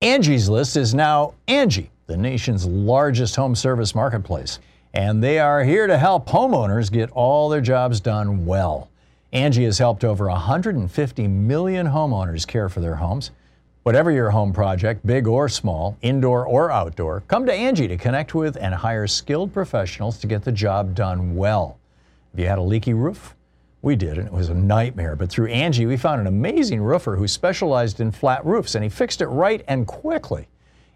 Angie's List is now Angie, the nation's largest home service marketplace. And they are here to help homeowners get all their jobs done well. Angie has helped over 150 million homeowners care for their homes. Whatever your home project, big or small, indoor or outdoor, come to Angie to connect with and hire skilled professionals to get the job done well. Have you had a leaky roof? We did, and it was a nightmare. But through Angie, we found an amazing roofer who specialized in flat roofs, and he fixed it right and quickly.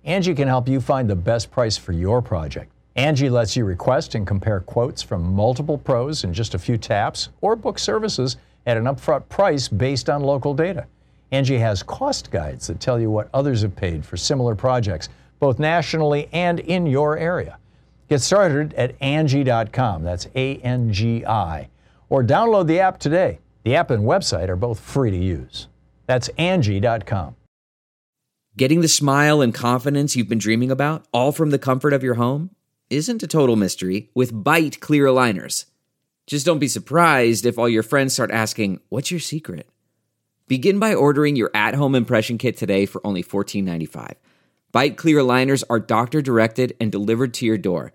Angie can help you find the best price for your project. Angie lets you request and compare quotes from multiple pros in just a few taps, or book services at an upfront price based on local data. Angie has cost guides that tell you what others have paid for similar projects, both nationally and in your area. Get started at Angie.com. That's A N G I. Or download the app today. The app and website are both free to use. That's Angie.com. Getting the smile and confidence you've been dreaming about, all from the comfort of your home, isn't a total mystery with Byte clear aligners. Just don't be surprised if all your friends start asking, What's your secret? Begin by ordering your at home impression kit today for only $14.95. Byte clear aligners are doctor directed and delivered to your door.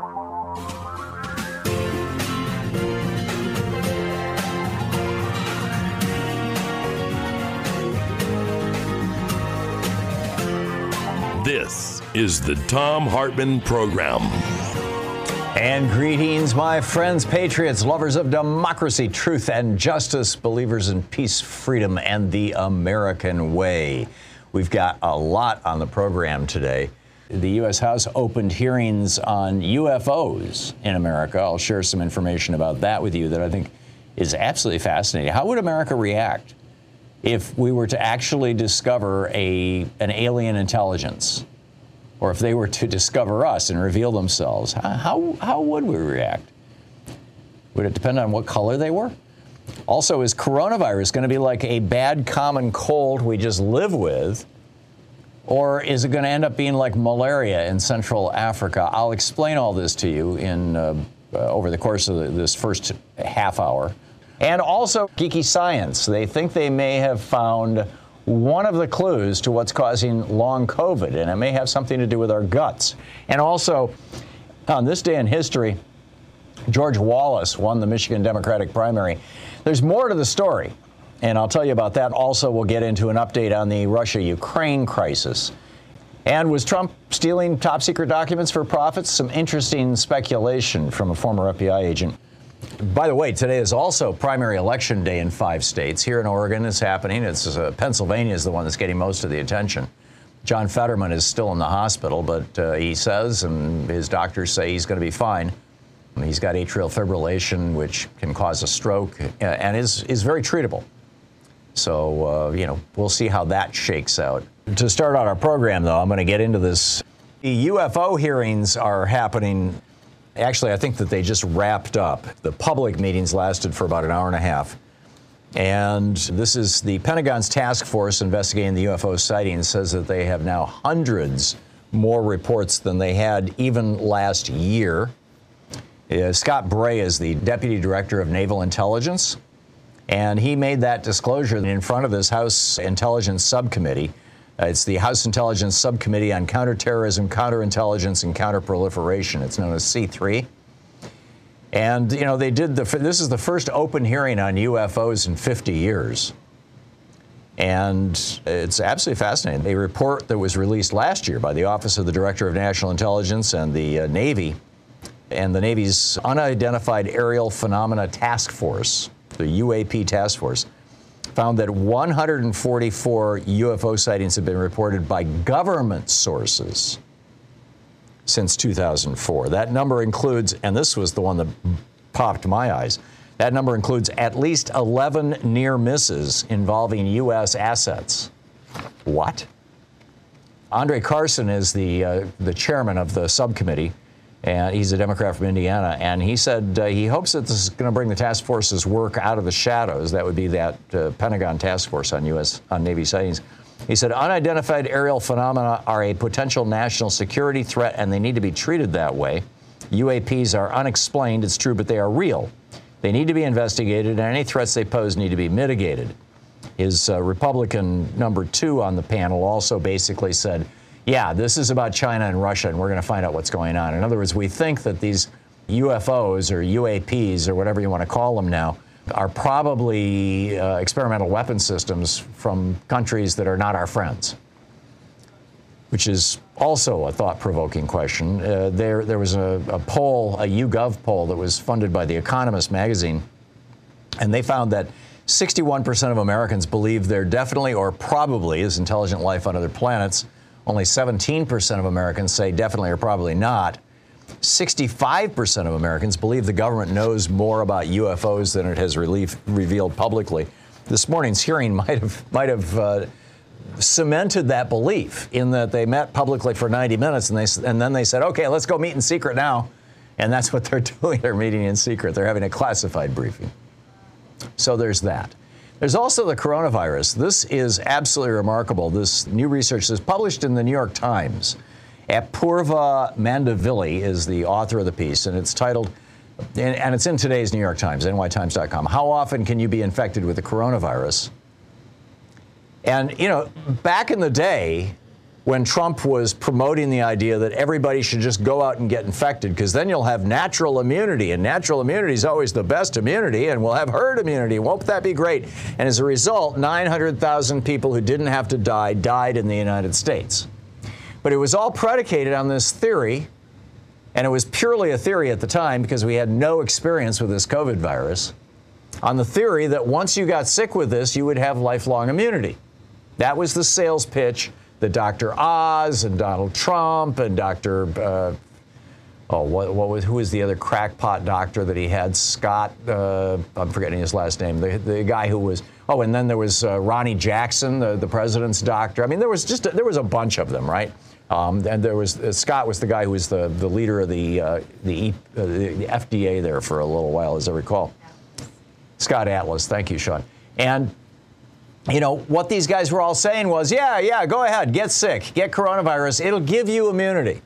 This is the Thom Hartmann Program. And greetings, my friends, patriots, lovers of democracy, truth, and justice, believers in peace, freedom, and the American way. We've got a lot on the program today. The U.S. House opened hearings on UFOs in America. I'll share some information about that with you that I think is absolutely fascinating. How would America react if we were to actually discover a, an alien intelligence? or if they were to discover us and reveal themselves, how, how would we react? Would it depend on what color they were? Also, is coronavirus going to be like a bad common cold we just live with? Or is it going to end up being like malaria in Central Africa? I'll explain all this to you in, uh, uh, over the course of the, this first half hour. And also, geeky science. They think they may have found one of the clues to what's causing long COVID, and it may have something to do with our guts. And also, on this day in history, George Wallace won the Michigan Democratic primary. There's more to the story, and I'll tell you about that. Also, we'll get into an update on the Russia Ukraine crisis. And was Trump stealing top secret documents for profits? Some interesting speculation from a former FBI agent. By the way, today is also primary election day in five states. Here in Oregon, it's happening. It's uh, Pennsylvania is the one that's getting most of the attention. John Fetterman is still in the hospital, but uh, he says, and his doctors say he's going to be fine. He's got atrial fibrillation, which can cause a stroke, and is is very treatable. So uh, you know, we'll see how that shakes out. To start out our program, though, I'm going to get into this. The UFO hearings are happening Actually, I think that they just wrapped up. The public meetings lasted for about an hour and a half. And this is the Pentagon's task force investigating the UFO sightings says that they have now hundreds more reports than they had even last year. Uh, Scott Bray is the deputy director of naval intelligence, and he made that disclosure in front of this House Intelligence Subcommittee. Uh, it's the House Intelligence Subcommittee on Counterterrorism, Counterintelligence, and Counterproliferation. It's known as C3. And, you know, they did the, this is the first open hearing on UFOs in 50 years. And it's absolutely fascinating. A report that was released last year by the Office of the Director of National Intelligence and the uh, Navy and the Navy's Unidentified Aerial Phenomena Task Force, the UAP Task Force, found that 144 UFO sightings have been reported by government sources since 2004. That number includes, and this was the one that popped my eyes, that number includes at least 11 near misses involving U.S. assets. What? Andre Carson is the, uh, the chairman of the subcommittee. And he's a Democrat from Indiana, and he said uh, he hopes that this is going to bring the task force's work out of the shadows. That would be that uh, Pentagon task force on U.S. on Navy sightings. He said unidentified aerial phenomena are a potential national security threat, and they need to be treated that way. UAPs are unexplained, it's true, but they are real. They need to be investigated, and any threats they pose need to be mitigated. His uh, Republican number two on the panel also basically said yeah, this is about China and Russia, and we're going to find out what's going on. In other words, we think that these UFOs or UAPs or whatever you want to call them now are probably uh, experimental weapon systems from countries that are not our friends, which is also a thought provoking question. Uh, there, there was a, a poll, a YouGov poll, that was funded by The Economist magazine, and they found that 61% of Americans believe there definitely or probably is intelligent life on other planets. Only 17% of Americans say definitely or probably not. 65% of Americans believe the government knows more about UFOs than it has relief, revealed publicly. This morning's hearing might have might have uh, cemented that belief in that they met publicly for 90 minutes and they and then they said, "Okay, let's go meet in secret now." And that's what they're doing. They're meeting in secret. They're having a classified briefing. So there's that. There's also the coronavirus. This is absolutely remarkable. This new research is published in the New York Times. Apoorva Mandavilli is the author of the piece, and it's titled, and it's in today's New York Times, nytimes.com. How often can you be infected with the coronavirus? And, you know, back in the day, when Trump was promoting the idea that everybody should just go out and get infected because then you'll have natural immunity, and natural immunity is always the best immunity, and we'll have herd immunity. Won't that be great? And as a result, 900,000 people who didn't have to die died in the United States. But it was all predicated on this theory, and it was purely a theory at the time because we had no experience with this COVID virus, on the theory that once you got sick with this, you would have lifelong immunity. That was the sales pitch the Dr. Oz and Donald Trump and Dr. Uh, oh, what, what, was who was the other crackpot doctor that he had? Scott. Uh, I'm forgetting his last name. The, the guy who was. Oh, and then there was uh, Ronny Jackson, the, the president's doctor. I mean, there was just a, there was a bunch of them, right? Um, and there was uh, Scott was the guy who was the, the leader of the uh, the, uh, the FDA there for a little while, as I recall. Scott Atlas. Thank you, Sean. And you know, what these guys were all saying was, yeah, yeah, go ahead, get sick, get coronavirus, it'll give you immunity.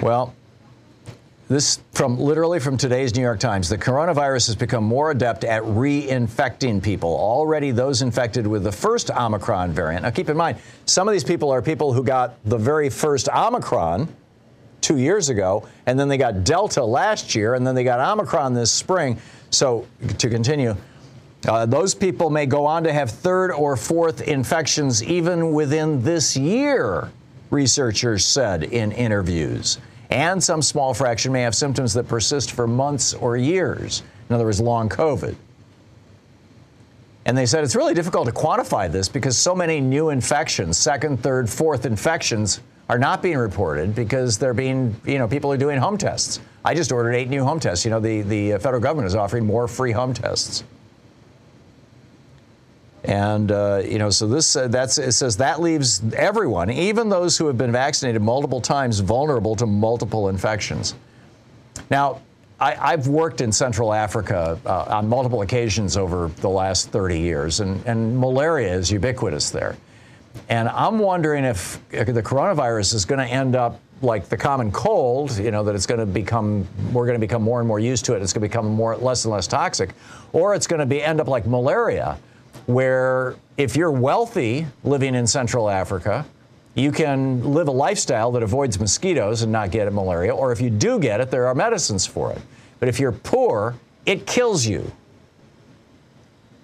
Well, this from literally from today's New York Times. The coronavirus has become more adept at reinfecting people. Already, those infected with the first Omicron variant. Now, keep in mind, some of these people are people who got the very first Omicron two years ago, and then they got Delta last year, and then they got Omicron this spring. So, to continue, uh, those people may go on to have third or fourth infections even within this year, researchers said in interviews. And some small fraction may have symptoms that persist for months or years. In other words, long COVID. And they said it's really difficult to quantify this because so many new infections, second, third, fourth infections, are not being reported because they're being, you know, people are doing home tests. I just ordered eight new home tests. You know, the, the federal government is offering more free home tests. And uh, you know, so this uh, that's it says that leaves everyone, even those who have been vaccinated multiple times, vulnerable to multiple infections. Now, I, have worked in Central Africa uh, on multiple occasions over the last 30 years, and, and malaria is ubiquitous there. And I'm wondering if the coronavirus is going to end up like the common cold, you know, that it's going to become, we're going to become more and more used to it. It's going to become more, less and less toxic, or it's going to be end up like malaria, where if you're wealthy living in Central Africa, you can live a lifestyle that avoids mosquitoes and not get malaria, or if you do get it, there are medicines for it. But if you're poor, it kills you.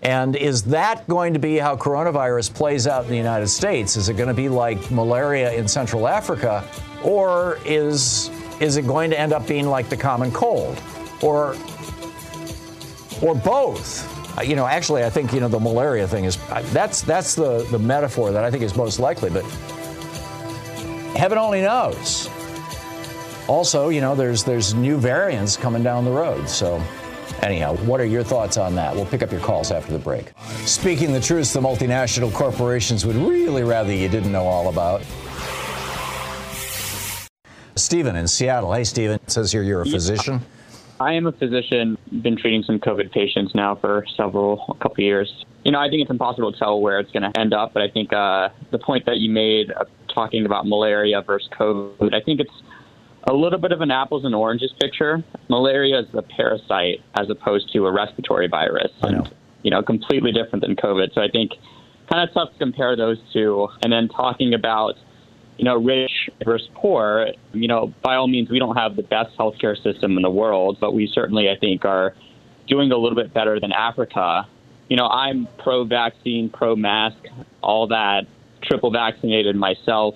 And is that going to be how coronavirus plays out in the United States? Is it going to be like malaria in Central Africa, or is is it going to end up being like the common cold, or or both? Uh, you know, actually, I think you know the malaria thing is that's that's the the metaphor that I think is most likely, but heaven only knows. Also, you know, there's there's new variants coming down the road, so. Anyhow, what are your thoughts on that? We'll pick up your calls after the break. Speaking the truth, the multinational corporations would really rather you didn't know all about. Stephen in Seattle. Hey, Stephen. It says here you're a physician. I am a physician. Been treating some COVID patients now for several, a couple of years. You know, I think it's impossible to tell where it's going to end up, but I think uh, the point that you made of talking about malaria versus COVID, I think it's a little bit of an apples and oranges picture. Malaria is a parasite as opposed to a respiratory virus, and you know, completely different than COVID. So I think kind of tough to compare those two. And then talking about you know, rich versus poor, you know, by all means, we don't have the best healthcare system in the world, but we certainly, I think, are doing a little bit better than Africa. You know, I'm pro vaccine, pro mask, all that, triple vaccinated myself.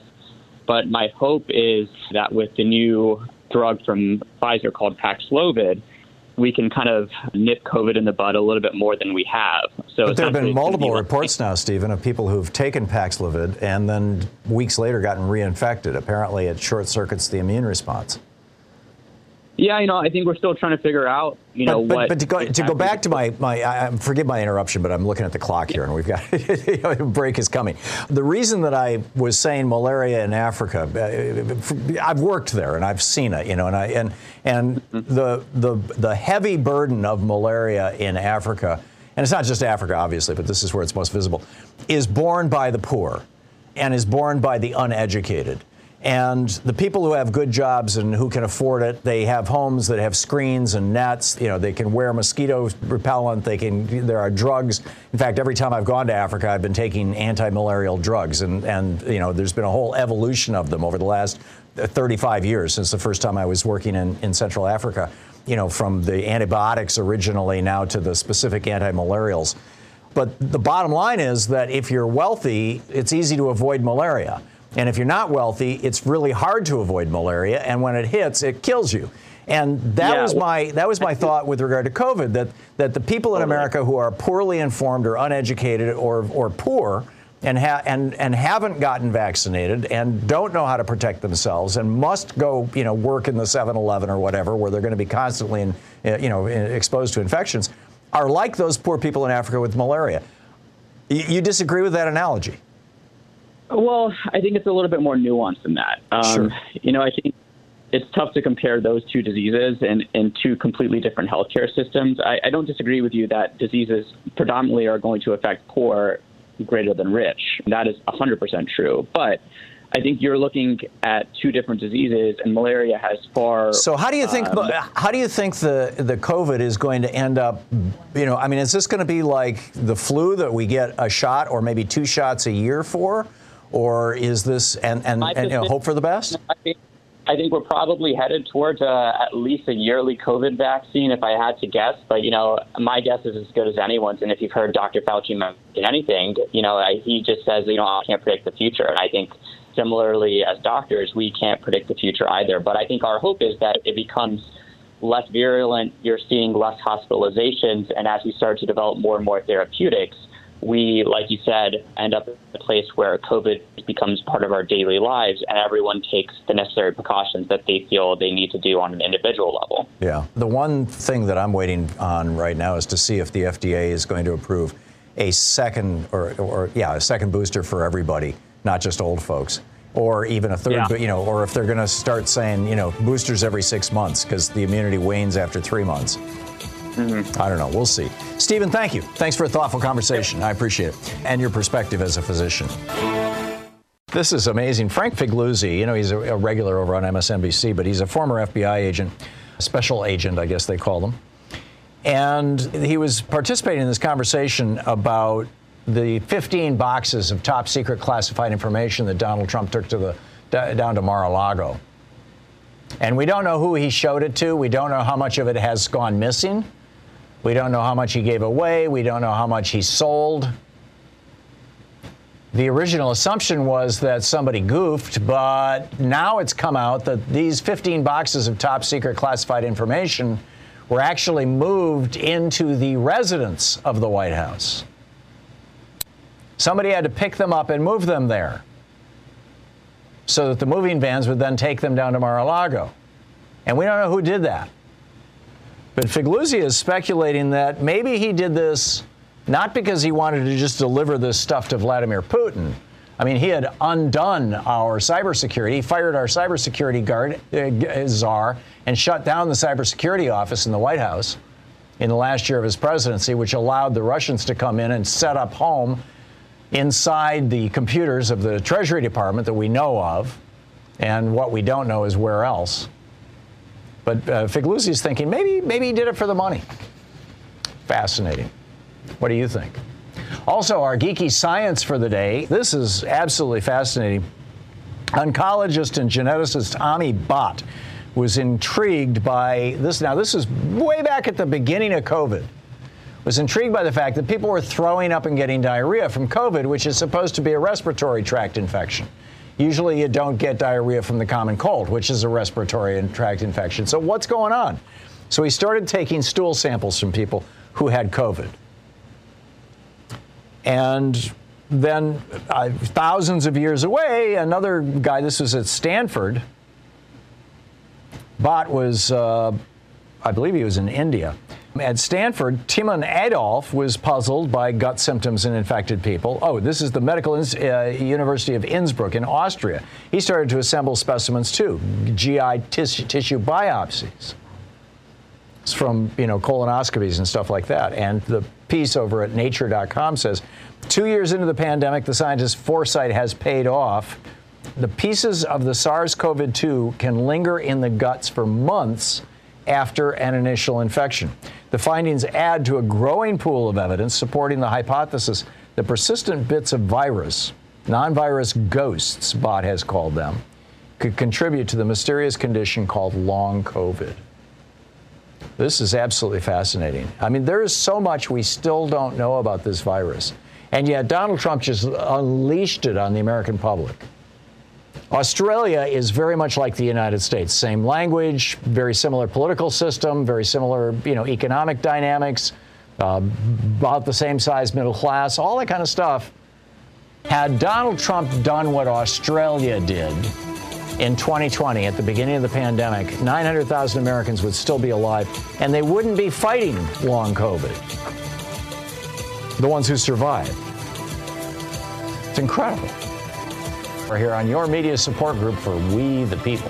But my hope is that with the new drug from Pfizer called Paxlovid, we can kind of nip COVID in the bud a little bit more than we have. So but there have been multiple reports now, Stephen, of people who've taken Paxlovid and then weeks later gotten reinfected. Apparently, it short circuits the immune response. Yeah, you know, I think we're still trying to figure out, you know, but, what. But to go, to go back to my, my I, forgive my interruption, but I'm looking at the clock here and we've got, a break is coming. The reason that I was saying malaria in Africa, uh, I've worked there and I've seen it, you know, and I, and, and mm-hmm. the, the, the heavy burden of malaria in Africa, and it's not just Africa, obviously, but this is where it's most visible, is borne by the poor and is borne by the uneducated. And the people who have good jobs and who can afford it, they have homes that have screens and nets. You know, they can wear mosquito repellent. They can. There are drugs. In fact, every time I've gone to Africa, I've been taking anti-malarial drugs, and and you know, there's been a whole evolution of them over the last 35 years since the first time I was working in, in Central Africa. You know, from the antibiotics originally now to the specific anti-malarials. But the bottom line is that if you're wealthy, it's easy to avoid malaria. And if you're not wealthy, it's really hard to avoid malaria. And when it hits, it kills you. And that yeah. was my that was my thought with regard to COVID that that the people in America who are poorly informed or uneducated or or poor and ha- and and haven't gotten vaccinated and don't know how to protect themselves and must go you know work in the 7-Eleven or whatever where they're going to be constantly in, eh, you know exposed to infections are like those poor people in Africa with malaria. You disagree with that analogy? Well, I think it's a little bit more nuanced than that. Um, sure. You know, I think it's tough to compare those two diseases in, in two completely different healthcare systems. I, I don't disagree with you that diseases predominantly are going to affect poor greater than rich. That is 100% true. But I think you're looking at two different diseases, and malaria has far. So how do you think? Um, how do you think the the COVID is going to end up? You know, I mean, is this going to be like the flu that we get a shot or maybe two shots a year for? Or is this and and, and you know, hope for the best? I think, we're probably headed towards uh, at least a yearly COVID vaccine, if I had to guess. But you know, my guess is as good as anyone's. And if you've heard Dr. Fauci mention anything, you know, I, he just says, you know, I can't predict the future. And I think similarly, as doctors, we can't predict the future either. But I think our hope is that it becomes less virulent. You're seeing less hospitalizations, and as we start to develop more and more therapeutics we, like you said, end up in a place where COVID becomes part of our daily lives and everyone takes the necessary precautions that they feel they need to do on an individual level. Yeah. The one thing that I'm waiting on right now is to see if the FDA is going to approve a second or, or yeah, a second booster for everybody, not just old folks. Or even a third, yeah. you know, or if they're going to start saying, you know, boosters every six months because the immunity wanes after three months. Mm-hmm. I don't know. We'll see. Stephen, thank you. Thanks for a thoughtful conversation. I appreciate it. And your perspective as a physician. This is amazing. Frank Figliuzzi, you know, he's a, regular over on MSNBC, but he's a former FBI agent, special agent, I guess they call them. And he was participating in this conversation about the 15 boxes of top secret classified information that Donald Trump took to the down to Mar-a-Lago. And we don't know who he showed it to. We don't know how much of it has gone missing. We don't know how much he gave away. We don't know how much he sold. The original assumption was that somebody goofed, but now it's come out that these 15 boxes of top secret classified information were actually moved into the residence of the White House. Somebody had to pick them up and move them there so that the moving vans would then take them down to Mar a Lago. And we don't know who did that. But Figliuzzi is speculating that maybe he did this not because he wanted to just deliver this stuff to Vladimir Putin. I mean, he had undone our cybersecurity. Fired our cybersecurity guard, uh, czar, and shut down the cybersecurity office in the White House in the last year of his presidency, which allowed the Russians to come in and set up home inside the computers of the Treasury Department that we know of. And what we don't know is where else. But uh, Figliuzzi is thinking maybe, maybe he did it for the money. Fascinating. What do you think? Also, our geeky science for the day. This is absolutely fascinating. Oncologist and geneticist Ami Bhatt was intrigued by this. Now, this is way back at the beginning of COVID. Was intrigued by the fact that people were throwing up and getting diarrhea from COVID, which is supposed to be a respiratory tract infection. Usually, you don't get diarrhea from the common cold, which is a respiratory tract infection. So, what's going on? So, he started taking stool samples from people who had COVID. And then, uh, thousands of years away, another guy, this was at Stanford, Bhatt was, uh, I believe he was in India. At Stanford, Timon Adolph was puzzled by gut symptoms in infected people. Oh, this is the Medical uh, University of Innsbruck in Austria. He started to assemble specimens too, GI tis- tissue biopsies It's from you know colonoscopies and stuff like that. And the piece over at Nature.com says, two years into the pandemic, the scientist's foresight has paid off the pieces of the SARS CoV 2 can linger in the guts for months after an initial infection. The findings add to a growing pool of evidence supporting the hypothesis that persistent bits of virus, non virus ghosts, Bhatt has called them, could contribute to the mysterious condition called long COVID. This is absolutely fascinating. I mean, there is so much we still don't know about this virus. And yet, Donald Trump just unleashed it on the American public. Australia is very much like the United States. Same language, very similar political system, very similar, you know, economic dynamics, uh, about the same size middle class, all that kind of stuff. Had Donald Trump done what Australia did in 2020 at the beginning of the pandemic, 900,000 Americans would still be alive, and they wouldn't be fighting long COVID. The ones who survived. It's incredible. We're here on your media support group for We the People.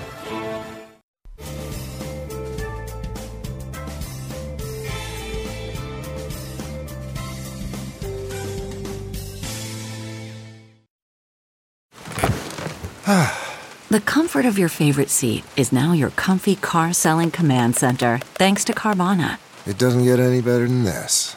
the comfort of your favorite seat is now your comfy car selling command center, thanks to Carvana. It doesn't get any better than this.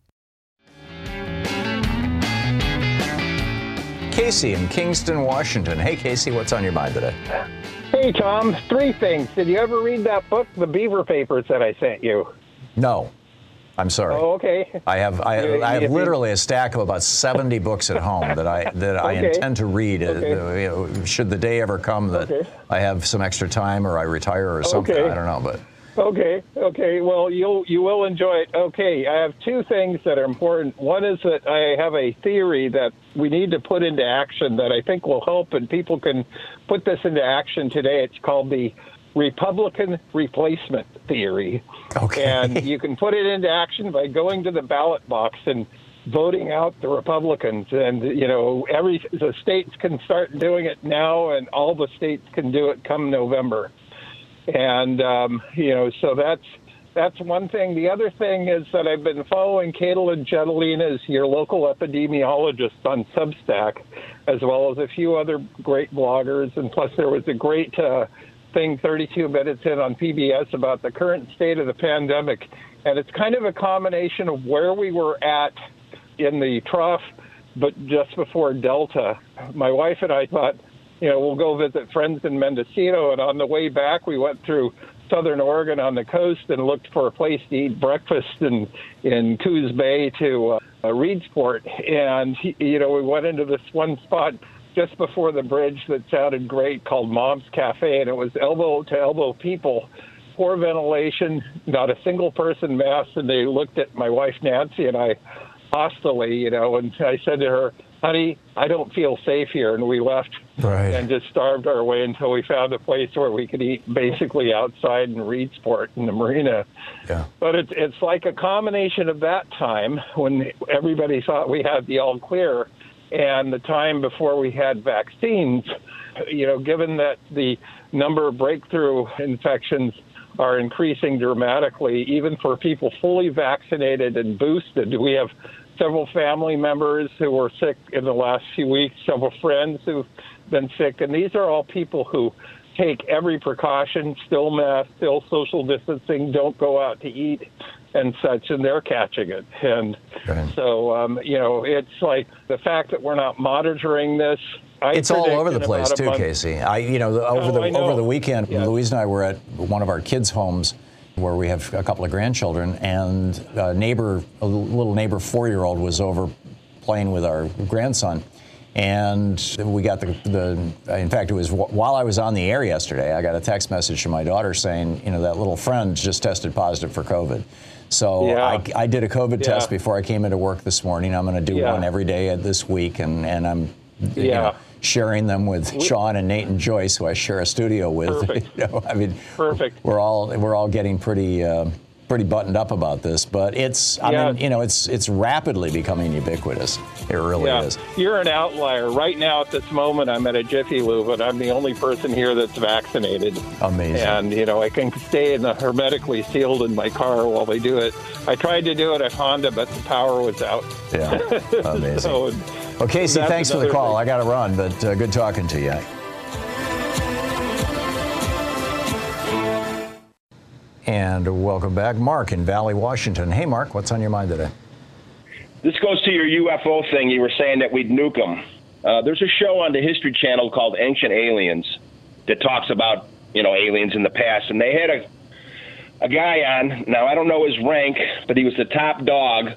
Casey in Kingston, Washington. Hey, Casey, what's on your mind today? Hey, Thom. Three things. Did you ever read that book, The Beaver Papers, that I sent you? No. I'm sorry. Oh, okay. I have I, I have literally a stack of about 70 books at home that I that I intend to read. Uh, okay. Uh, should the day ever come that okay. I have some extra time or I retire or something. I don't know, but. Okay, okay. Well, you'll you will enjoy it. Okay, I have two things that are important. One is that I have a theory that we need to put into action that I think will help, and people can put this into action today. It's called the Republican replacement theory. Okay. And you can put it into action by going to the ballot box and voting out the Republicans. And, you know, every the states can start doing it now, and all the states can do it come November. And, um, you know, so that's that's one thing. The other thing is that I've been following Katelyn Jetelina as your local epidemiologist on Substack, as well as a few other great bloggers. And plus, there was a great uh, thing 32 minutes in on PBS about the current state of the pandemic, and it's kind of a combination of where we were at in the trough, but just before Delta. My wife and I thought, you know, we'll go visit friends in Mendocino, and on the way back, we went through southern Oregon on the coast and looked for a place to eat breakfast in in Coos Bay to uh, Reedsport, and you know, we went into this one spot just before the bridge that sounded great called Mom's Cafe, and it was elbow to elbow people, poor ventilation, not a single person masked, and they looked at my wife Nancy and I hostilely, you know, and I said to her, honey, I don't feel safe here. And we left Right. and just starved our way until we found a place where we could eat basically outside in Reedsport in the marina. Yeah. But it's it's like a combination of that time when everybody thought we had the all clear and the time before we had vaccines. You know, given that the number of breakthrough infections are increasing dramatically, even for people fully vaccinated and boosted. We have several family members who were sick in the last few weeks, several friends who've been sick, and these are all people who take every precaution, still mask, still social distancing, don't go out to eat and such, and they're catching it. And Right. so, um, you know, it's like the fact that we're not monitoring this. I It's all over the place too, month- Casey. I, you know, over Oh, the over the weekend, Yeah. Louise and I were at one of our kids' homes, where we have a couple of grandchildren, and a neighbor, a little neighbor four-year-old, was over playing with our grandson, and we got the, the. In fact, it was while I was on the air yesterday. I got a text message from my daughter saying, you know, that little friend just tested positive for COVID. So Yeah. I, I did a COVID Yeah. test before I came into work this morning. I'm going to do Yeah. one every day this week, and and I'm you Yeah. know, sharing them with Sean and Nate and Joyce, who I share a studio with. Perfect. You know, I mean, Perfect. We're all we're all getting pretty uh, pretty buttoned up about this, but it's I Yeah. mean, you know, it's it's rapidly becoming ubiquitous. It really Yeah, is. you're an outlier. Right now, at this moment, I'm at a Jiffy Lube, and I'm the only person here that's vaccinated. Amazing. And you know, I can stay in the hermetically sealed in my car while they do it. I tried to do it at Honda, but the power was out. Yeah, amazing. So, Well, Casey, that's thanks for the call. thing. I got to run, but uh, good talking to you. And welcome back, Mark in Valley, Washington. Hey, Mark, what's on your mind today? This goes to your UFO thing. You were saying that we'd nuke them. Uh, there's a show on the History Channel called Ancient Aliens that talks about you know aliens in the past, and they had a a guy on. Now I don't know his rank, but he was the top dog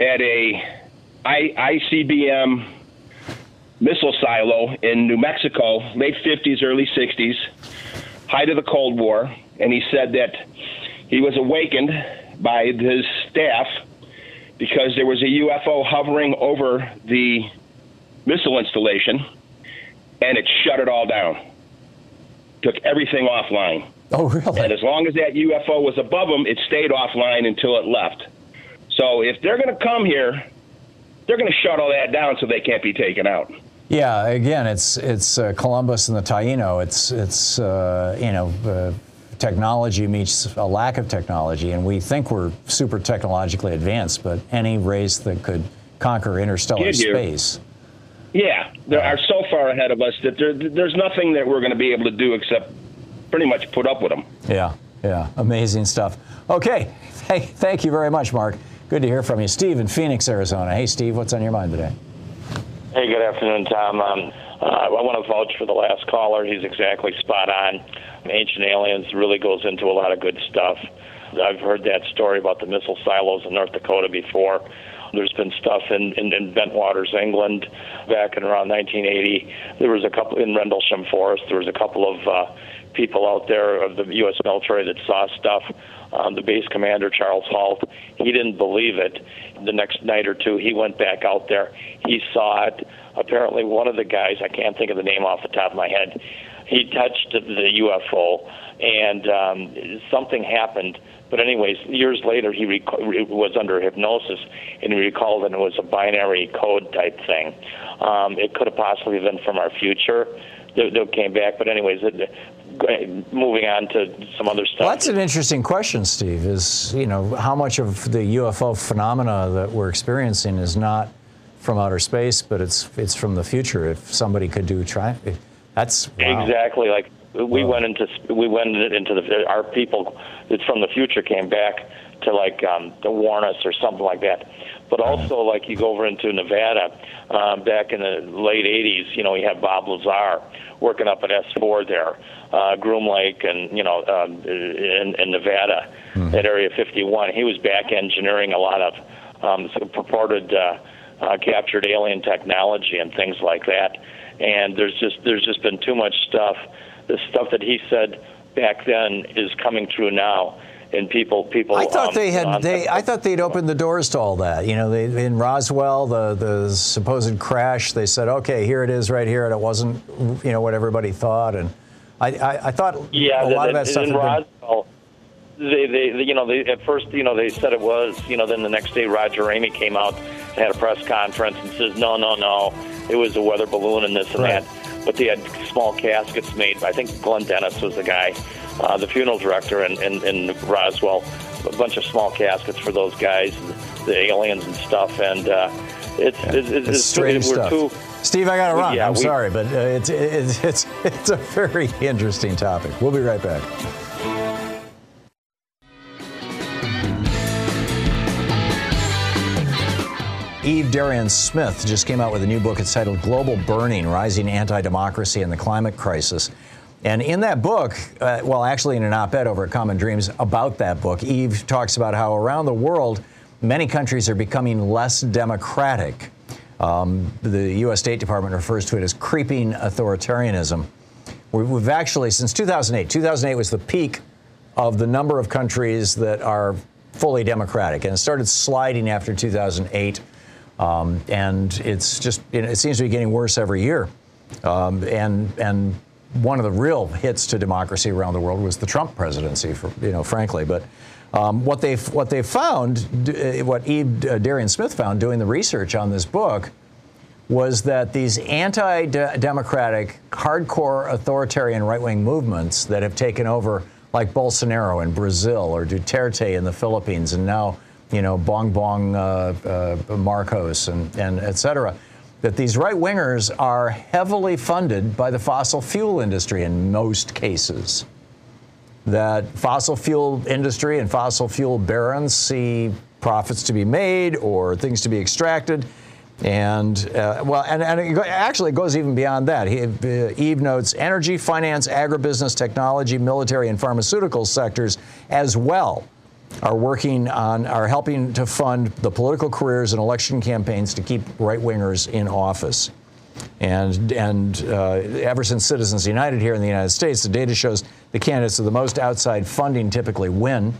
at a I, ICBM missile silo in New Mexico, late 50s, early 60s, height of the Cold War, and he said that he was awakened by his staff because there was a UFO hovering over the missile installation, and it shut it all down. Took everything offline. Oh, really? And as long as that UFO was above them, it stayed offline until it left. So if they're going to come here, they're going to shut all that down so they can't be taken out. Yeah, again, it's it's uh, Columbus and the Taino. It's it's uh, you know uh, technology meets a lack of technology, and we think we're super technologically advanced, but any race that could conquer interstellar space. Yeah, they are so far ahead of us that there, there's nothing that we're going to be able to do except pretty much put up with them. Yeah, yeah, amazing stuff. Okay, hey, thank you very much, Mark. Good to hear from you, Steve in Phoenix, Arizona. Hey, Steve, what's on your mind today? Hey, good afternoon, Thom. Um, uh, I want to vouch for the last caller. He's exactly spot on. Ancient Aliens really goes into a lot of good stuff. I've heard that story about the missile silos in North Dakota before. There's been stuff in, in, in Bentwaters, England, back in around 1980. There was a couple in Rendlesham Forest. There was a couple of uh, people out there of the U.S. military that saw stuff. Um, the base commander, Charles Halt, he didn't believe it. The next night or two, he went back out there. He saw it. Apparently, one of the guys, I can't think of the name off the top of my head, he touched the UFO, and um, something happened. But anyways, years later, he rec- was under hypnosis, and he recalled that it was a binary code type thing. Um, it could have possibly been from our future. They, came back, but anyways, it, moving on to some other stuff. Well, that's an interesting question, Steve. Is you know how much of the UFO phenomena that we're experiencing is not from outer space, but it's it's from the future. If somebody could do try, that's wow. Exactly. Like we went into we went into the our people It's from the future came back to like um, to warn us or something like that. But also, like you go over into Nevada, um, back in the late '80s, you know, you have Bob Lazar working up at S4 there, uh, Groom Lake, and you know, um, in, in Nevada, mm-hmm. at Area 51. He was back engineering a lot of um, purported uh, uh, captured alien technology and things like that. And there's just there's just been too much stuff. The stuff that he said back then is coming true now and people people. I thought um, they had they. I thought they'd opened the doors to all that. You know, they, in Roswell, the the supposed crash, they said, okay, here it is, right here, and it wasn't, you know, what everybody thought. And I I, I thought yeah, a lot of that stuff. In Roswell, they, they, they, you know, they at first, you know, they said it was, you know, then the next day, Roger Ramey came out and had a press conference and says, no, no, no, it was a weather balloon and this and right. that. But they had small caskets made. I think Glenn Dennis was the guy uh, the funeral director in, in, in Roswell, a bunch of small caskets for those guys, the aliens and stuff, and uh, it's, yeah. it's, it's, it's strange we're stuff. Too, Steve, I got to run. Yeah, I'm we, sorry, but uh, it's, it's, it's, it's a very interesting topic. We'll be right back. Eve Darian Smith just came out with a new book. It's titled Global Burning Rising Anti Democracy and the Climate Crisis. And in that book, uh, well, actually in an op ed over at Common Dreams about that book, Eve talks about how around the world, many countries are becoming less democratic. Um, the U.S. State Department refers to it as creeping authoritarianism. We've actually, since 2008, 2008 was the peak of the number of countries that are fully democratic, and it started sliding after 2008. Um, and it's just, it seems to be getting worse every year. Um, and, and one of the real hits to democracy around the world was the Trump presidency, for, you know, frankly. But um, what they what they found, uh, what Eve uh, Darian Smith found doing the research on this book, was that these anti-democratic, hardcore authoritarian right-wing movements that have taken over, like Bolsonaro in Brazil or Duterte in the Philippines, and now you know Bongbong uh, uh, Marcos and and et cetera that these right wingers are heavily funded by the fossil fuel industry in most cases. That fossil fuel industry and fossil fuel barons see profits to be made or things to be extracted. And uh, well, and, and it actually goes even beyond that. He, uh, Eve notes energy, finance, agribusiness, technology, military, and pharmaceutical sectors as well are working on, are helping to fund the political careers and election campaigns to keep right wingers in office. And, and uh, ever since Citizens United here in the United States, the data shows the candidates with the most outside funding typically win.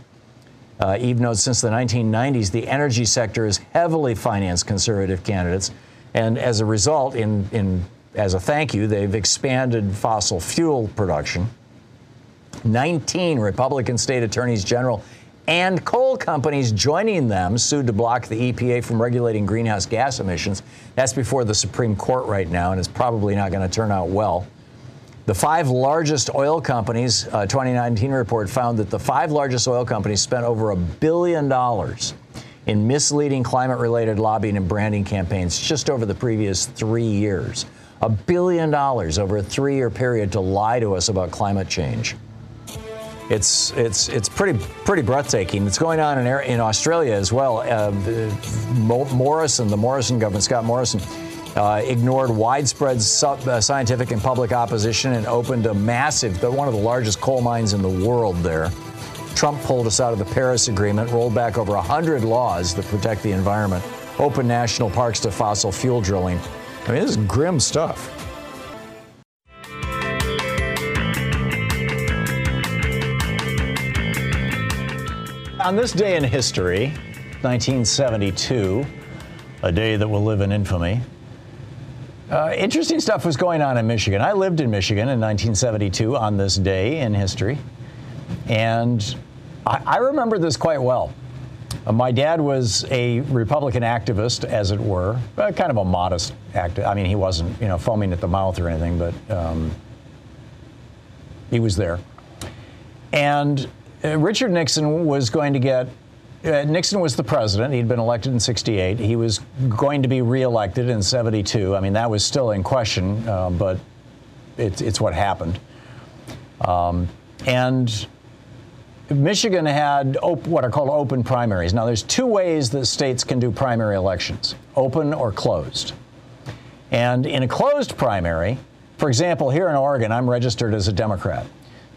Uh, Eve notes since the 1990s, the energy sector has heavily financed conservative candidates. And as a result, in, in, as a thank you, they've expanded fossil fuel production. 19 Republican state attorneys general and coal companies joining them sued to block the EPA from regulating greenhouse gas emissions. That's before the Supreme Court right now, and it's probably not going to turn out well. The five largest oil companies, uh, 2019 report found that the five largest oil companies spent over a billion dollars in misleading climate related lobbying and branding campaigns just over the previous three years. A billion dollars over a three year period to lie to us about climate change. It's it's it's pretty pretty breathtaking. It's going on in in Australia as well. Uh, Morrison, the Morrison government, Scott Morrison. Uh, ignored widespread sub, uh, scientific and public opposition and opened a massive, one of the largest coal mines in the world there. Trump pulled us out of the Paris Agreement, rolled back over 100 laws that protect the environment, opened national parks to fossil fuel drilling. I mean, this is grim stuff. On this day in history, 1972, a day that will live in infamy, uh, interesting stuff was going on in Michigan. I lived in Michigan in 1972 on this day in history, and I, I remember this quite well. Uh, my dad was a Republican activist, as it were, uh, kind of a modest activist. I mean, he wasn't, you know, foaming at the mouth or anything, but um, he was there. And uh, Richard Nixon was going to get. Uh, Nixon was the president. He'd been elected in 68. He was going to be reelected in 72. I mean, that was still in question, uh, but it, it's what happened. Um, and Michigan had op- what are called open primaries. Now, there's two ways that states can do primary elections open or closed. And in a closed primary, for example, here in Oregon, I'm registered as a Democrat.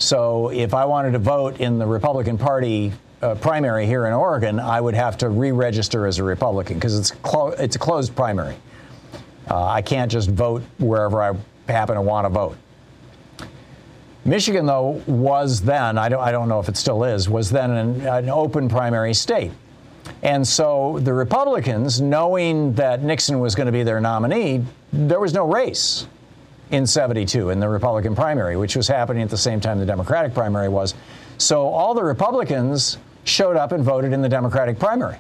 So if I wanted to vote in the Republican Party uh, primary here in Oregon, I would have to re-register as a Republican because it's clo- it's a closed primary. Uh, I can't just vote wherever I happen to want to vote. Michigan, though, was then, I don't, I don't know if it still is, was then an, an open primary state. And so the Republicans, knowing that Nixon was going to be their nominee, there was no race in 72 in the Republican primary, which was happening at the same time the Democratic primary was. So all the Republicans showed up and voted in the Democratic primary.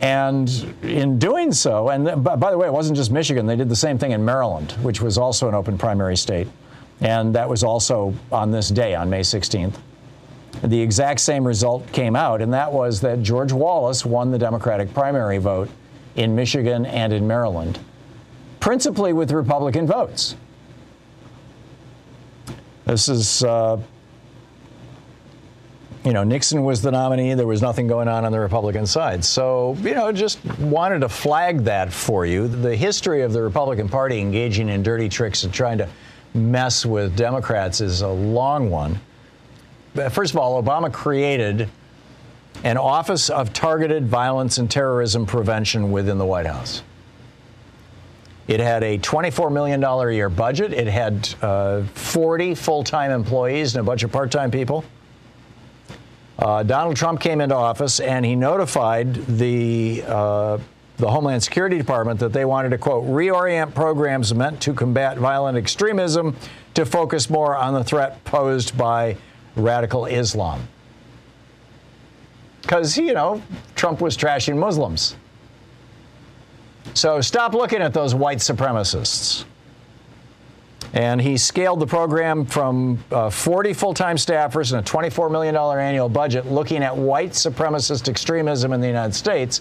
And in doing so, and by the way, it wasn't just Michigan, they did the same thing in Maryland, which was also an open primary state. And that was also on this day, on May 16th. The exact same result came out, and that was that George Wallace won the Democratic primary vote in Michigan and in Maryland, principally with Republican votes. This is uh, you know, Nixon was the nominee. There was nothing going on on the Republican side. So, you know, just wanted to flag that for you. The history of the Republican Party engaging in dirty tricks and trying to mess with Democrats is a long one. First of all, Obama created an Office of Targeted Violence and Terrorism Prevention within the White House. It had a $24 million a year budget. It had uh, 40 full time employees and a bunch of part time people. Uh, Donald Trump came into office and he notified the uh, the Homeland Security Department that they wanted to quote reorient programs meant to combat violent extremism to focus more on the threat posed by radical Islam. Because you know Trump was trashing Muslims. So stop looking at those white supremacists. And he scaled the program from uh, 40 full time staffers and a $24 million annual budget looking at white supremacist extremism in the United States,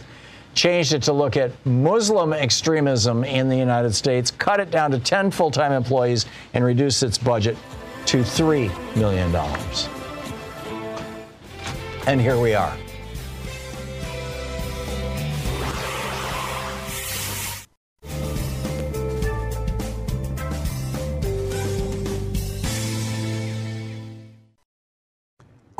changed it to look at Muslim extremism in the United States, cut it down to 10 full time employees, and reduced its budget to $3 million. And here we are.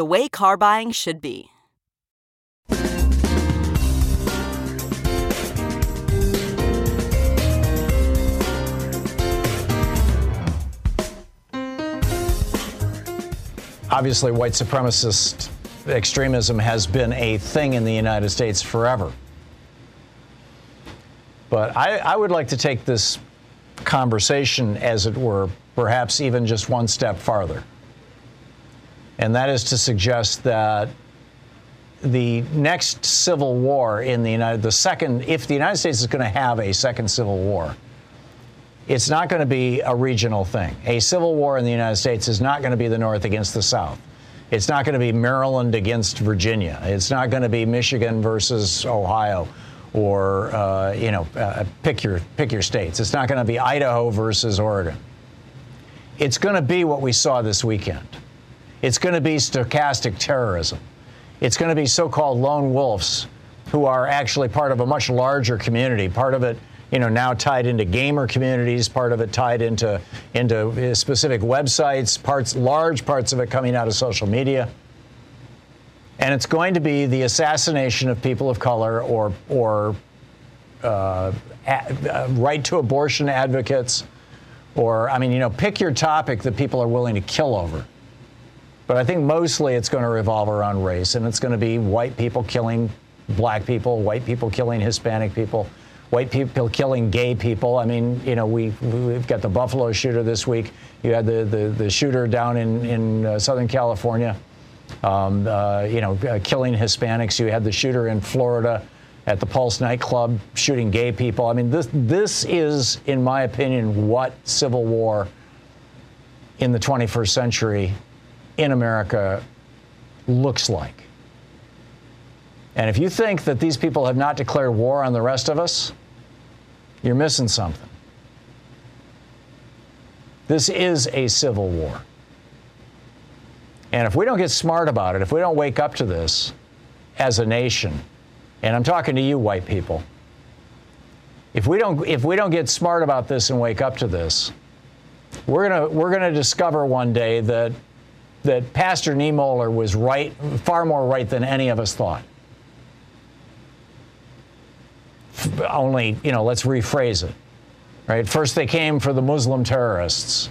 the way car buying should be. Obviously, white supremacist extremism has been a thing in the United States forever. But I, I, would like to take this conversation, as it were, perhaps even just one step farther. And that is to suggest that the next civil war in the United, the second, if the United States is going to have a second civil war, it's not going to be a regional thing. A civil war in the United States is not going to be the North against the South. It's not going to be Maryland against Virginia. It's not going to be Michigan versus Ohio, or uh, you know, uh, pick your pick your states. It's not going to be Idaho versus Oregon. It's going to be what we saw this weekend. It's going to be stochastic terrorism. It's going to be so-called lone wolves who are actually part of a much larger community. Part of it you know, now tied into gamer communities, part of it tied into into specific websites, parts large parts of it coming out of social media. And it's going to be the assassination of people of color or or uh, uh, right to abortion advocates, or I mean, you know, pick your topic that people are willing to kill over. But I think mostly it's going to revolve around race, and it's going to be white people killing black people, white people killing Hispanic people, white people killing gay people. I mean, you know, we, we've got the Buffalo shooter this week. You had the, the, the shooter down in, in uh, Southern California, um, uh, you know, uh, killing Hispanics. You had the shooter in Florida at the Pulse nightclub shooting gay people. I mean, this, this is, in my opinion, what civil war in the 21st century in America looks like. And if you think that these people have not declared war on the rest of us, you're missing something. This is a civil war. And if we don't get smart about it, if we don't wake up to this as a nation, and I'm talking to you white people, if we don't if we don't get smart about this and wake up to this, we're gonna we're gonna discover one day that that Pastor Niemöller was right, far more right than any of us thought only, you know, let's rephrase it. Right? First they came for the Muslim terrorists.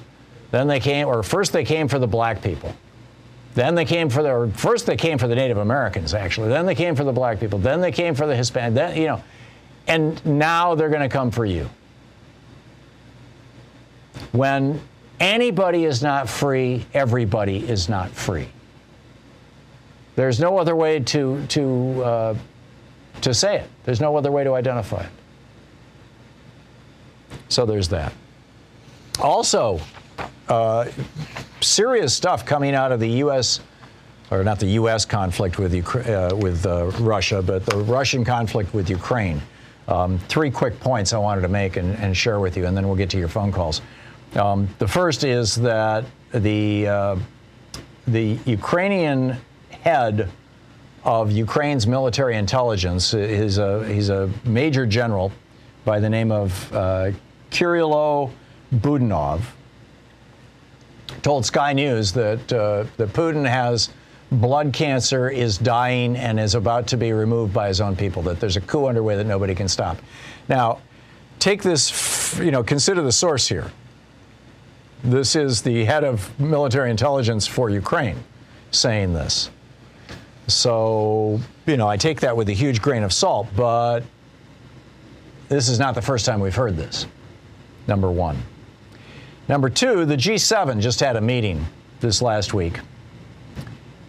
Then they came, or first they came for the black people. Then they came for the, or first they came for the Native Americans, actually. Then they came for the black people. Then they came for the Hispanic. Then, you know, and now they're going to come for you. When anybody is not free, everybody is not free. There's no other way to, to uh, to say it. There's no other way to identify it. So there's that. Also, uh, serious stuff coming out of the U.S. or not the U.S. conflict with uh, with uh, Russia, but the Russian conflict with Ukraine. Um, three quick points I wanted to make and, and, share with you, and then we'll get to your phone calls. Um, the first is that the uh, the Ukrainian head of Ukraine's military intelligence. He's a, he's a major general by the name of uh, Kyrylo Budanov. Told Sky News that, uh, that Putin has blood cancer, is dying, and is about to be removed by his own people, that there's a coup underway that nobody can stop. Now, take this, you know, consider the source here. This is the head of military intelligence for Ukraine saying this. So, you know, I take that with a huge grain of salt, but this is not the first time we've heard this. Number one. Number two, the G7 just had a meeting this last week.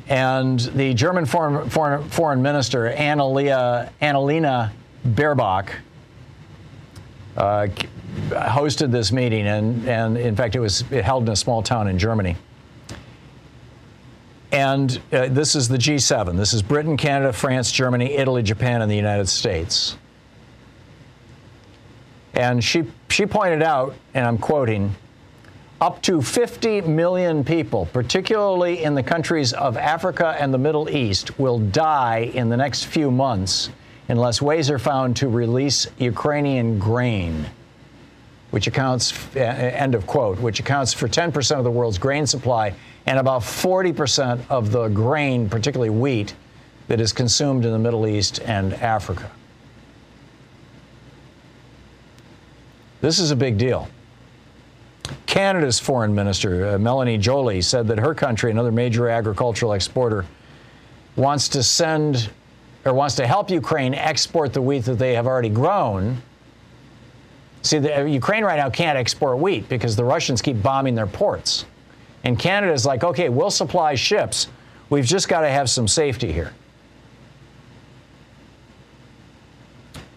And the German foreign, foreign, foreign minister, Annalena, Annalena Baerbock, uh, hosted this meeting. And, and in fact, it was held in a small town in Germany. And uh, this is the G7. This is Britain, Canada, France, Germany, Italy, Japan, and the United States. And she, she pointed out, and I'm quoting, up to 50 million people, particularly in the countries of Africa and the Middle East, will die in the next few months unless ways are found to release Ukrainian grain, which accounts, uh, end of quote, which accounts for 10% of the world's grain supply and about 40% of the grain, particularly wheat, that is consumed in the Middle East and Africa. This is a big deal. Canada's foreign minister, uh, Melanie Joly, said that her country, another major agricultural exporter, wants to send or wants to help Ukraine export the wheat that they have already grown. See, the, uh, Ukraine right now can't export wheat because the Russians keep bombing their ports. And Canada is like, okay, we'll supply ships. We've just got to have some safety here.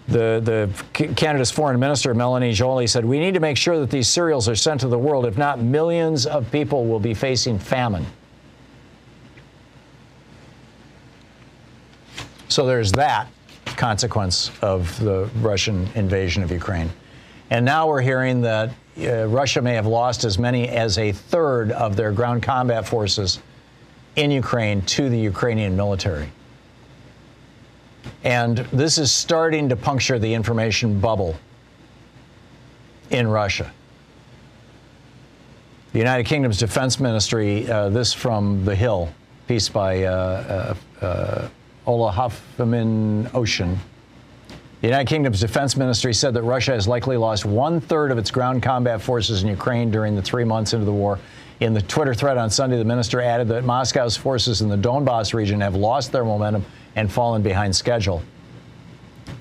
The, the Canada's foreign minister, Melanie Joly, said, We need to make sure that these cereals are sent to the world. If not, millions of people will be facing famine. So there's that consequence of the Russian invasion of Ukraine. And now we're hearing that uh, Russia may have lost as many as a third of their ground combat forces in Ukraine to the Ukrainian military. And this is starting to puncture the information bubble in Russia. The United Kingdom's Defense Ministry, uh, this from The Hill, piece by uh, uh, uh Ocean. The United Kingdom's Defense Ministry said that Russia has likely lost one third of its ground combat forces in Ukraine during the three months into the war. In the Twitter thread on Sunday, the minister added that Moscow's forces in the Donbass region have lost their momentum and fallen behind schedule.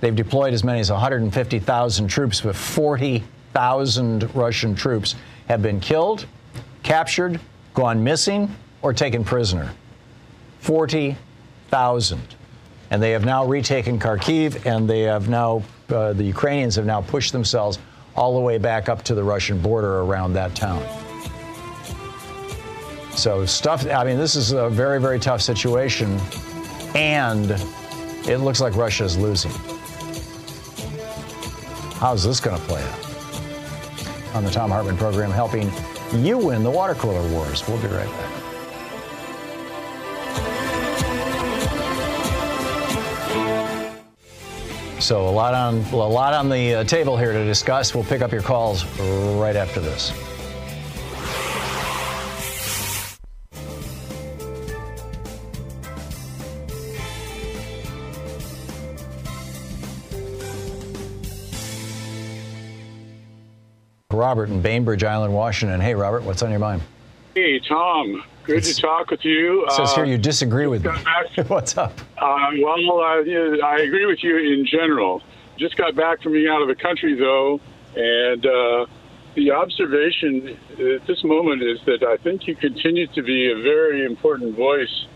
They've deployed as many as 150,000 troops, but 40,000 Russian troops have been killed, captured, gone missing, or taken prisoner. 40,000. And they have now retaken Kharkiv, and they have now, uh, the Ukrainians have now pushed themselves all the way back up to the Russian border around that town. So, stuff, I mean, this is a very, very tough situation, and it looks like Russia is losing. How's this going to play out? On the Thom Hartmann program, helping you win the water cooler wars. We'll be right back. So a lot on a lot on the uh, table here to discuss. We'll pick up your calls right after this. Robert in Bainbridge Island, Washington. Hey, Robert, what's on your mind? Hey, Thom. Good it's, to talk with you. It says uh, here you disagree with me. What's up? Uh, well, uh, I agree with you in general. Just got back from being out of the country, though, and uh, the observation at this moment is that I think you continue to be a very important voice,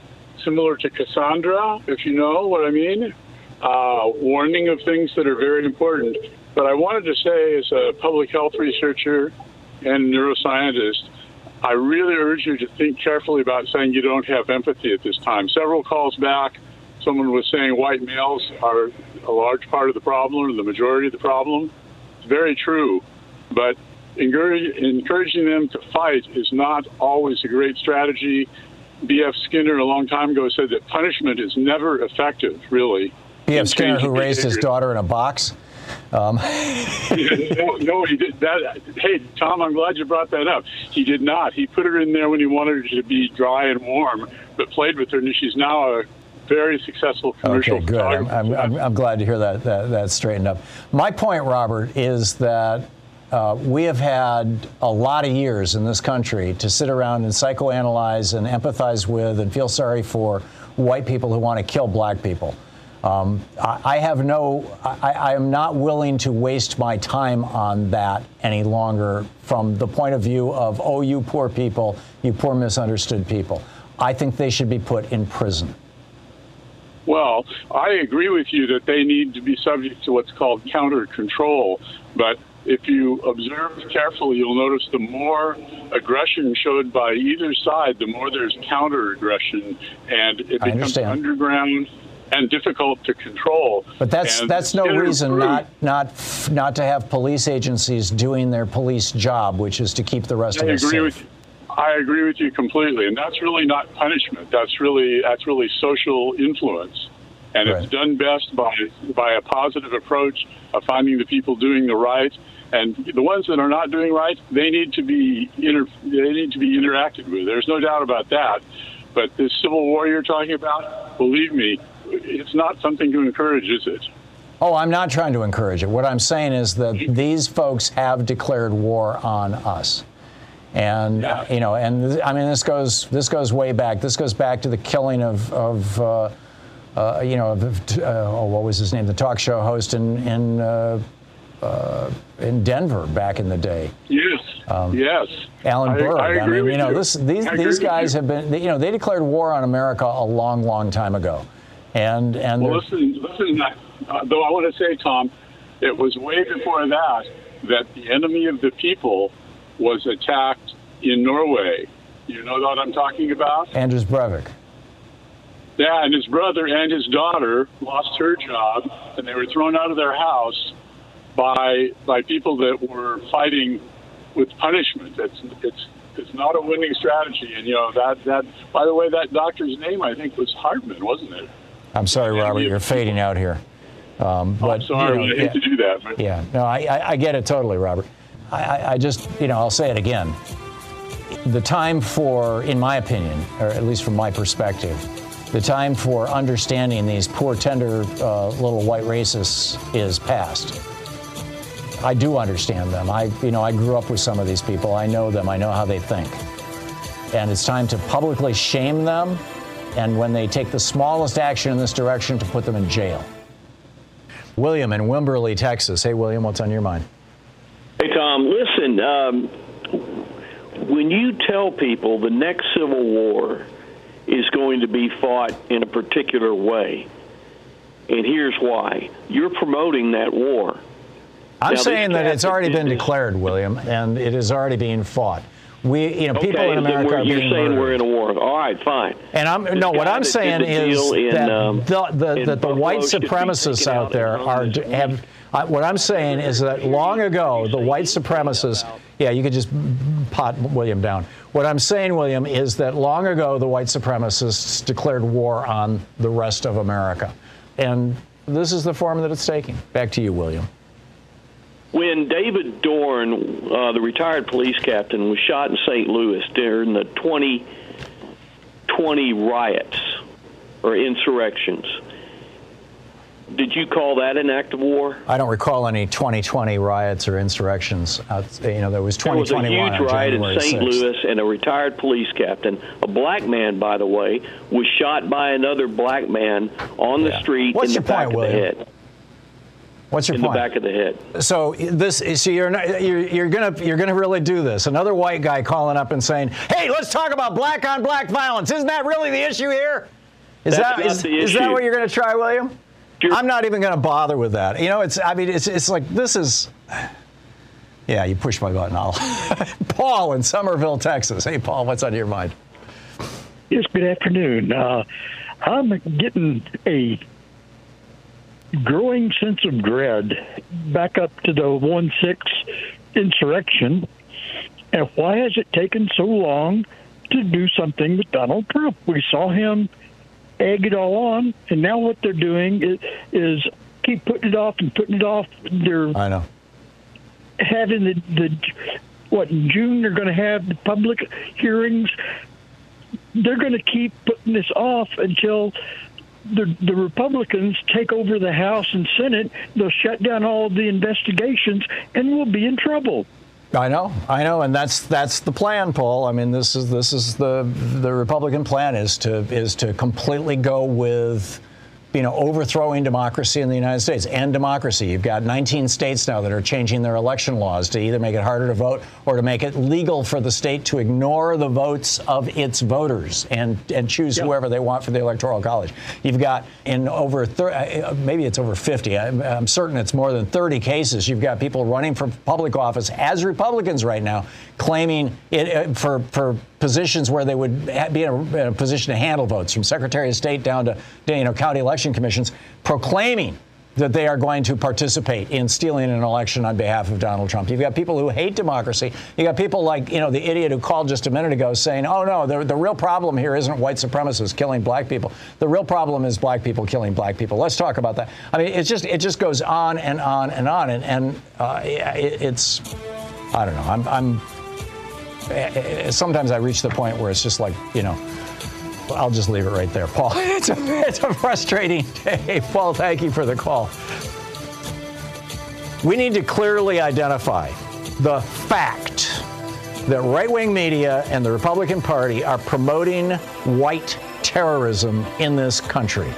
similar to Cassandra, if you know what I mean, uh, warning of things that are very important. But I wanted to say, as a public health researcher and neuroscientist, I really urge you to think carefully about saying you don't have empathy at this time. Several calls back, someone was saying white males are a large part of the problem or the majority of the problem. It's very true, but encouraging them to fight is not always a great strategy. B.F. Skinner a long time ago said that punishment is never effective, really. B.F. Skinner, who raised his daughter in a box? Um. no, no, he did that. Hey, Thom, I'm glad you brought that up. He did not. He put her in there when he wanted her to be dry and warm, but played with her, and she's now a very successful commercial. Okay, good. I'm, I'm, I'm, I'm, glad to hear that, that that straightened up. My point, Robert, is that. Uh, we have had a lot of years in this country to sit around and psychoanalyze and empathize with and feel sorry for white people who want to kill black people. Um, I, I, have no, I, I, am not willing to waste my time on that any longer from the point of view of, oh, you poor people, you poor misunderstood people. I think they should be put in prison. Well, I agree with you that they need to be subject to what's called counter control. But if you observe carefully, you'll notice the more aggression showed by either side, the more there's counter aggression, and it becomes underground and difficult to control. But that's and that's no reason not not not to have police agencies doing their police job, which is to keep the rest I of us agree safe. With you. I agree with you completely, and that's really not punishment. That's really that's really social influence, and right. it's done best by by a positive approach of finding the people doing the right, and the ones that are not doing right, they need to be inter, they need to be interacted with. There's no doubt about that. But this civil war you're talking about, believe me, it's not something to encourage, is it? Oh, I'm not trying to encourage it. What I'm saying is that these folks have declared war on us. And yeah. you know, and I mean, this goes this goes way back. This goes back to the killing of, of uh, uh, you know, of, uh, oh, what was his name? The talk show host in in uh, uh, in Denver back in the day. Yes. Um, yes. Alan Berg. I, I, I mean, you know, this, these these guys have been, you know, they declared war on America a long, long time ago. And and well, listen, listen. Uh, though I want to say, Thom, it was way before that that the enemy of the people was attacked in Norway. You know what I'm talking about? Anders Breivik. Yeah, and his brother and his daughter lost her job, and they were thrown out of their house by by people that were fighting with punishment. It's it's it's not a winning strategy, and you know that that. By the way, that doctor's name I think was Hartman, wasn't it? I'm sorry, Robert, you're fading out here. Um, but, I'm sorry, you know, I hate yeah, to do that. But yeah, no, I, I, I get it totally, Robert. I, I, I just, you know, I'll say it again. The time for, in my opinion, or at least from my perspective, the time for understanding these poor, tender uh, little white racists is past. I do understand them. I, you know, I grew up with some of these people. I know them. I know how they think. And it's time to publicly shame them, and when they take the smallest action in this direction, to put them in jail. William in Wimberley, Texas. Hey, William, what's on your mind? Hey, Thom, listen, um, when you tell people the next Civil War is going to be fought in a particular way, and here's why you're promoting that war. I'm Now, saying that it's already been declared, William, and it is already being fought. We, you know, people okay, in then America are you're saying murdered. we're in a war. All right, fine. And I'm This no. What I'm saying is in, that um, the, the, that the white Buffalo supremacists out out there are have. What I'm saying is that long ago the white supremacists. Yeah, you could just pot William down. What I'm saying, William, is that long ago the white supremacists declared war on the rest of America, and this is the form that it's taking. Back to you, William. When David Dorn, uh, the retired police captain, was shot in St. Louis during the 2020 riots or insurrections, did you call that an act of war? I don't recall any 2020 riots or insurrections. Uh, you know, there was There was a 2021 huge riot in St. 6th. Louis, and a retired police captain, a black man, by the way, was shot by another black man on the street What's in your the back point, of the head. What's your in point? the back of the head. So this, so you're not, you're, you're gonna you're gonna really do this? Another white guy calling up and saying, "Hey, let's talk about black on black violence. Isn't that really the issue here? Is That's that not is, that what you're gonna try, William? I'm not even gonna bother with that. You know, it's I mean, it's it's like this is. Yeah, you push my button. I'll. Paul in Somerville, Texas. Hey, Paul, what's on your mind? Yes, good afternoon. Uh, I'm getting a growing sense of dread back up to the 1 6 insurrection. And why has it taken so long to do something with Donald Trump? We saw him egg it all on, and now what they're doing is, is keep putting it off and putting it off. They're I know. having the, the what in June they're going to have the public hearings. They're going to keep putting this off until the the Republicans take over the House and Senate. They'll shut down all the investigations, and we'll be in trouble. I know, I know, and that's that's the plan, Paul. I mean, this is this is the the Republican plan is to is to completely go with, you know, overthrowing democracy in the United States and democracy. You've got 19 states now that are changing their election laws to either make it harder to vote or to make it legal for the state to ignore the votes of its voters and and choose whoever they want for the electoral college. You've got in over thir- uh, maybe it's over 50. I'm, I'm certain it's more than 30 cases. You've got people running for public office as Republicans right now, claiming it uh, for for positions where they would be in a, in a position to handle votes, from Secretary of State down to you know county election commissions, proclaiming that they are going to participate in stealing an election on behalf of Donald Trump. You've got people who hate democracy. You got people like, you know, the idiot who called just a minute ago saying, oh, no, the, the real problem here isn't white supremacists killing black people. The real problem is black people killing black people. Let's talk about that. I mean, it's just, it just goes on and on and on. And, and uh, it, it's, I don't know. I'm, I'm, Eh, eh, sometimes I reach the point where it's just like, you know, I'll just leave it right there, Paul. It's a, it's a frustrating day. Paul, thank you for the call. We need to clearly identify the fact that right wing media and the Republican Party are promoting white terrorism in this country.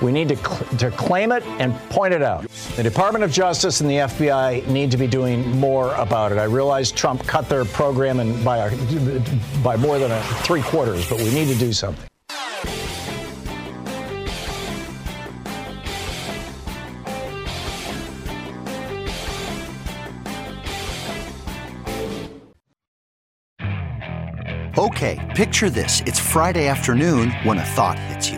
We need to, cl- to claim it and point it out. The Department of Justice and the FBI need to be doing more about it. I realize Trump cut their program and by, a, by more than a three quarters, but we need to do something. Okay, picture this. It's Friday afternoon when a thought hits you.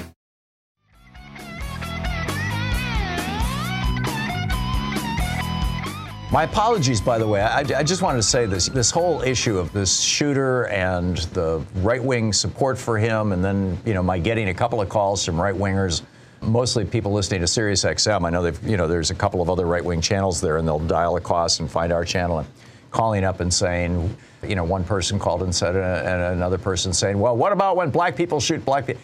My apologies, by the way. I, I, just wanted to say this: this whole issue of this shooter and the right-wing support for him, and then you know my getting a couple of calls from right-wingers, mostly people listening to Sirius XM. I know they've you know there's a couple of other right-wing channels there, and they'll dial across and find our channel and calling up and saying, you know, one person called and said, uh, and another person saying, well, what about when black people shoot black people?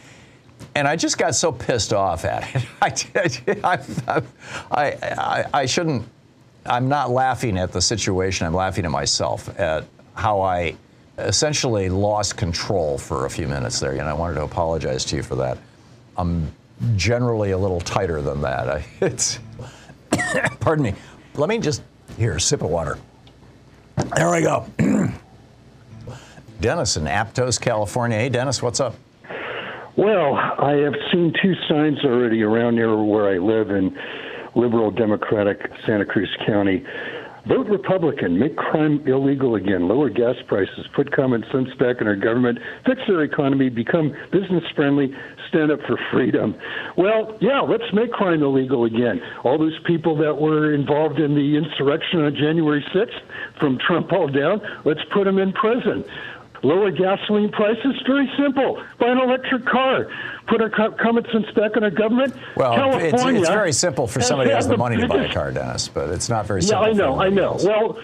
And I just got so pissed off at it. I, I, I, I shouldn't I'm not laughing at the situation. I'm laughing at myself at how I essentially lost control for a few minutes there. And I wanted to apologize to you for that. I'm generally a little tighter than that. I, it's, pardon me. Let me just, here, sip of water. There we go. Dennis in Aptos, California. Hey, Dennis, what's up? Well, I have seen two signs already around here where I live, and liberal Democratic Santa Cruz County. Vote Republican, make crime illegal again, lower gas prices, put common sense back in our government, fix our economy, become business friendly, stand up for freedom. Well, yeah, let's make crime illegal again. All those people that were involved in the insurrection on January 6th, from Trump all down, let's put them in prison. Lower gasoline prices, very simple. Buy an electric car put our common sense back in our government. Well, it's, it's very simple for somebody who has the money biggest, to buy a car, Dennis, but it's not very simple. Yeah, I know, I know. Well,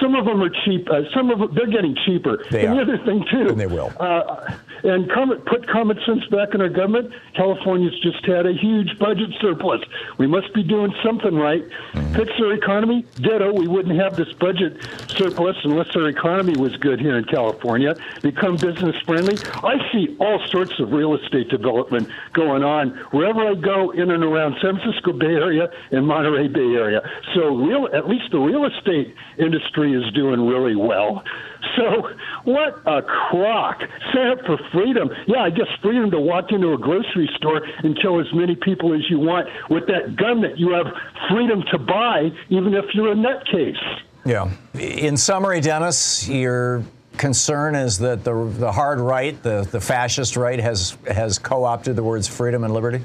some of them are cheap. Uh, some of them, they're getting cheaper. They and are. the other thing too, and they will. Uh, and come, put common sense back in our government. California's just had a huge budget surplus. We must be doing something right. Mm-hmm. Fix our economy. Ditto. We wouldn't have this budget surplus unless our economy was good here in California. Become business friendly. I see all sorts of real estate development going on wherever I go in and around San Francisco Bay Area and Monterey Bay Area. So real, at least the real estate industry is doing really well. So what a crock. Stand up for freedom. Yeah, I guess freedom to walk into a grocery store and kill as many people as you want with that gun that you have freedom to buy, even if you're a nutcase. Yeah. In summary, Dennis, your concern is that the, the hard right, the, the fascist right, has, has co opted the words freedom and liberty?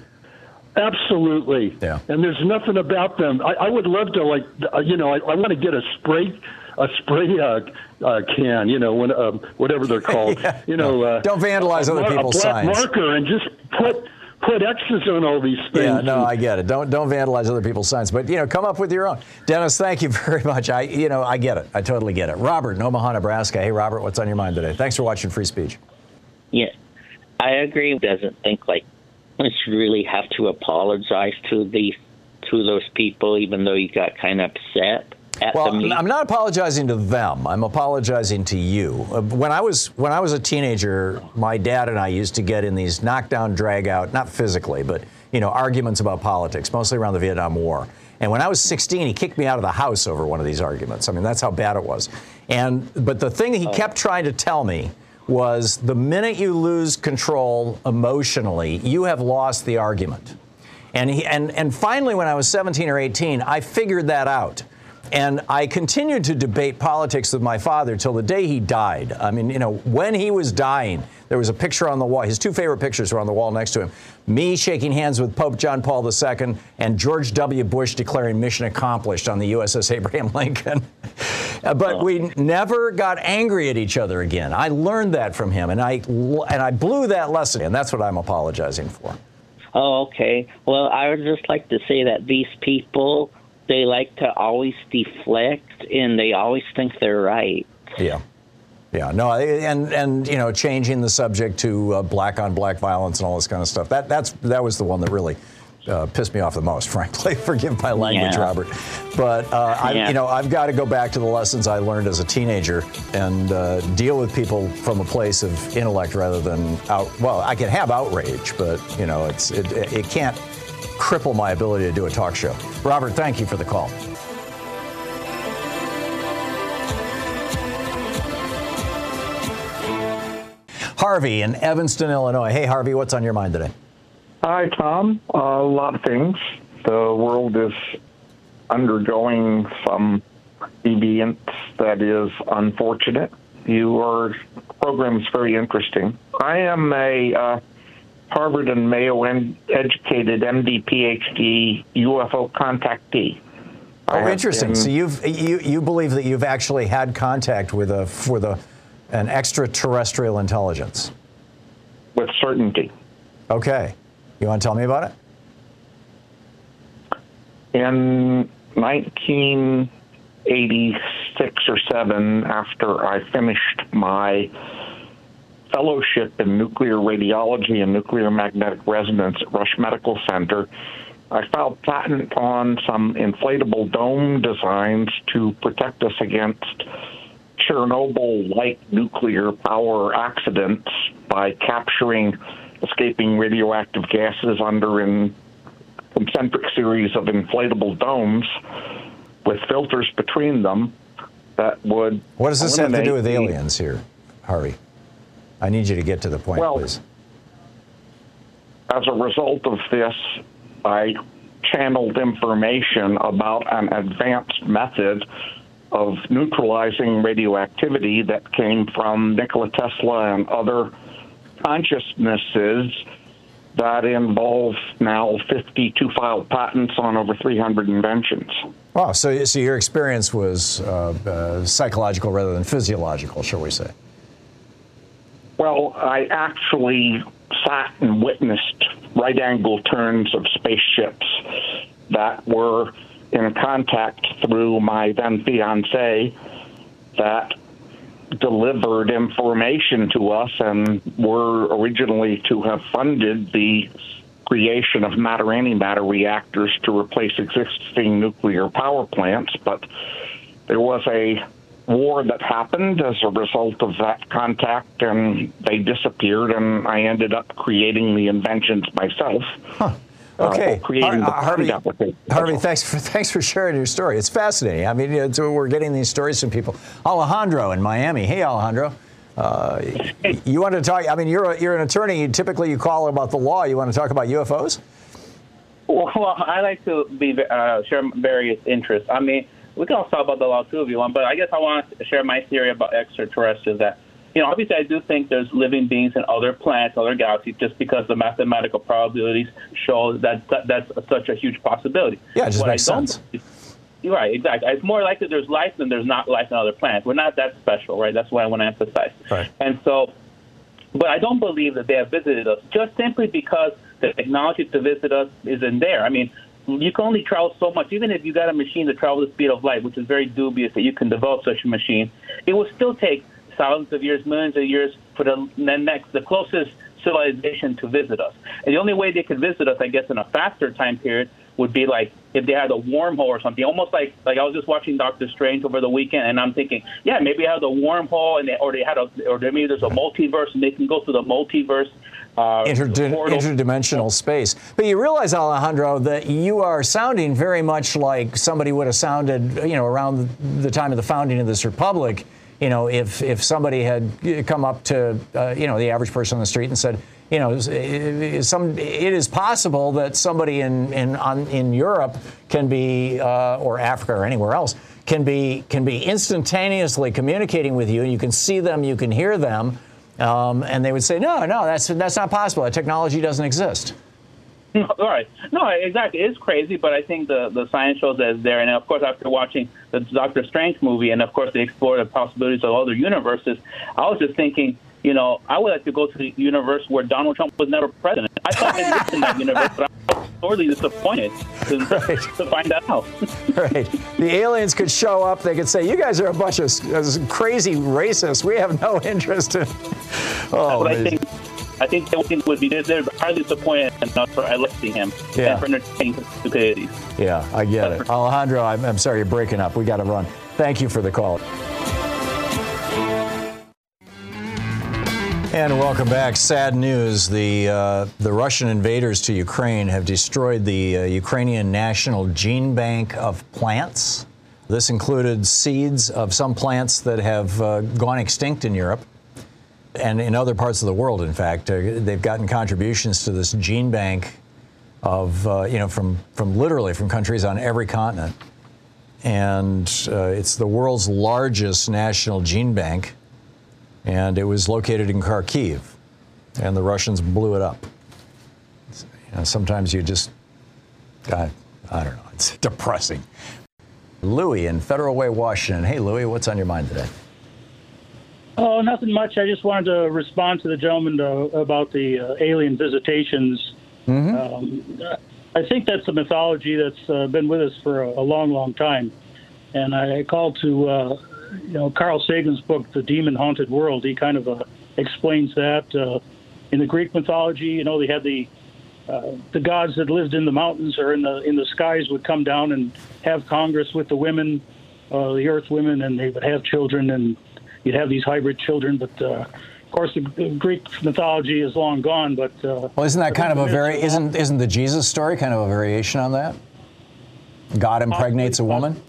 Absolutely. Yeah. And there's nothing about them. I, I would love to, like, you know, I, I want to get a spray a spray uh, uh, can, you know, when, uh, whatever they're called. yeah. You know, uh, don't vandalize other people's a black signs. marker and just put put X's on all these things. Yeah, no, I get it. Don't don't vandalize other people's signs, but you know, come up with your own. Dennis, thank you very much. I you know, I get it. I totally get it. Robert in Omaha, Nebraska. Hey, Robert, what's on your mind today? Thanks for watching Free Speech. Yeah, I agree. Doesn't think like we should really have to apologize to these to those people, even though you got kind of upset well, I'm not apologizing to them. I'm apologizing to you. Uh, when I was when I was a teenager, my dad and I used to get in these knockdown, drag out, not physically, but you know, arguments about politics, mostly around the Vietnam War. And when I was 16, he kicked me out of the house over one of these arguments. I mean, that's how bad it was. And but the thing he kept trying to tell me was the minute you lose control emotionally, you have lost the argument. And he, and and finally when I was 17 or 18, I figured that out. And I continued to debate politics with my father till the day he died. I mean, you know, when he was dying, there was a picture on the wall. His two favorite pictures were on the wall next to him me shaking hands with Pope John Paul II, and George W. Bush declaring mission accomplished on the USS Abraham Lincoln. Uh, but we never got angry at each other again. I learned that from him, and I, and I blew that lesson, and that's what I'm apologizing for. Oh, okay. Well, I would just like to say that these people they like to always deflect and they always think they're right. Yeah. Yeah, no, and and you know, changing the subject to uh, black on black violence and all this kind of stuff. That that's that was the one that really uh, pissed me off the most, frankly. Forgive my language, Yeah. Robert. But uh, I, Yeah. you know, I've got to go back to the lessons I learned as a teenager and uh, deal with people from a place of intellect rather than out. Well, I can have outrage, but you know, it's it, it can't cripple my ability to do a talk show. Robert, thank you for the call. Harvey in Evanston, Illinois. Hey, Harvey, what's on your mind today? Hi, Thom. Uh, a lot of things. The world is undergoing some deviance that is unfortunate. Your program is very interesting. I am a uh, Harvard and Mayo educated MD PhD UFO contactee. Oh, interesting. been- So you've you you believe that you've actually had contact with a with a an extraterrestrial intelligence with certainty. Okay, you want to tell me about it? in 1986 or 7 after i finished my fellowship in nuclear radiology and nuclear magnetic resonance at rush medical center i filed patent on some inflatable dome designs to protect us against chernobyl like nuclear power accidents by capturing escaping radioactive gases under an concentric series of inflatable domes with filters between them that would. What does this have to do with aliens here, Harvey? I need you to get to the point, Well, please. As a result of this, I channeled information about an advanced method of neutralizing radioactivity that came from Nikola Tesla and other consciousnesses that involve now 52 filed patents on over 300 inventions. Wow. So so your experience was uh, uh, psychological rather than physiological, shall we say? Well, I actually sat and witnessed right angle turns of spaceships that were in contact through my then fiance that delivered information to us and were originally to have funded the creation of matter antimatter reactors to replace existing nuclear power plants, but there was a war that happened as a result of that contact, and they disappeared, and I ended up creating the inventions myself. Uh, Okay, or creating Har- the Harvey. patent. Harvey, thanks for thanks for sharing your story. It's fascinating. I mean, it's, we're getting these stories from people. Alejandro in Miami. Hey, Alejandro. Uh, you want to talk? I mean, you're a, you're an attorney. You typically you call about the law. You want to talk about UFOs? Well, I like to be uh, share various interests. I mean, we can also talk about the law too if you want, but I guess I want to share my theory about extraterrestrials. That you know, obviously, I do think there's living beings in other planets, other galaxies, just because the mathematical probabilities show that, that that's such a huge possibility. Yeah, it just What makes sense. Right, exactly. It's more likely there's life than there's not life on other planets. We're not that special, right? That's what I want to emphasize. Right. And so, but I don't believe that they have visited us just simply because the technology to visit us isn't there. I mean, you can only travel so much. Even if you got a machine to travel the speed of light, which is very dubious that you can develop such a machine, it will still take thousands of years, millions of years for the the next, the closest civilization to visit us. And the only way they could visit us, I guess, in a faster time period would be like if they had a wormhole or something. Almost like like I was just watching Doctor Strange over the weekend, and I'm thinking, yeah, maybe they had a wormhole, and they, or they had a, or maybe there's a multiverse, and they can go through the multiverse. Uh, Interdi- interdimensional space. But you realize, Alejandro, that you are sounding very much like somebody would have sounded, you know, around the time of the founding of this republic. You know, if if somebody had come up to, uh, you know, the average person on the street and said, you know, some it is possible that somebody in in on, in Europe can be, uh, or Africa or anywhere else, can be can be instantaneously communicating with you. You can see them, you can hear them. Um, and they would say, no, no, that's that's not possible. That technology doesn't exist. No, all right. No, exactly. It's crazy, but I think the, the science shows that it's there. And of course, after watching the Doctor Strange movie, and of course, they explore the possibilities of other universes, I was just thinking, you know, I would like to go to the universe where Donald Trump was never president. I thought I lived in that universe, but sorely disappointed to, to find out. right. The aliens could show up. They could say, you guys are a bunch of uh, crazy racists. We have no interest in. Oh, But I think I think they would be they're highly disappointed in us for electing him Yeah. and for entertaining stupidities. Yeah, I get it. Alejandro, I'm, I'm sorry you're breaking up. We got to run. Thank you for the call. And welcome back. Sad news: the uh, the Russian invaders to Ukraine have destroyed the uh, Ukrainian national gene bank of plants. This included seeds of some plants that have uh, gone extinct in Europe and in other parts of the world. In fact, uh, they've gotten contributions to this gene bank of uh, you know from from literally from countries on every continent, and uh, it's the world's largest national gene bank, and it was located in Kharkiv, and the Russians blew it up. You know, sometimes you just, I, I don't know, it's depressing. Louis in Federal Way, Washington. Hey, Louis, what's on your mind today? Oh, nothing much. I just wanted to respond to the gentleman uh, about the uh, alien visitations. Um, I think that's a mythology that's uh, been with us for a, a long, long time. And I called to, uh, you know, Carl Sagan's book, The Demon Haunted World. He kind of uh, explains that. Uh, in the Greek mythology, you know, they had the uh, the gods that lived in the mountains or in the in the skies would come down and have congress with the women, uh, the earth women, and they would have children, and you'd have these hybrid children. But uh, of course, the, the Greek mythology is long gone. But uh, Well, isn't that kind of a very isn't isn't the Jesus story kind of a variation on that? God impregnates a woman.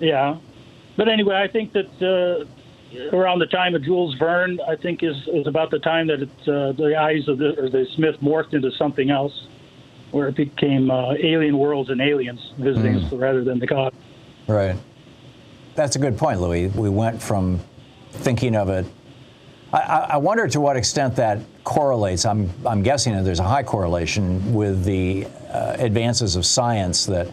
Yeah, but anyway, I think that uh, around the time of Jules Verne, I think is is about the time that it, uh, the eyes of the or the Smith morphed into something else, where it became uh, alien worlds and aliens visiting us rather than the god. Right. That's a good point, Louis. We went from thinking of it. I, I I wonder to what extent that correlates. I'm, I'm guessing that there's a high correlation with the uh, advances of science that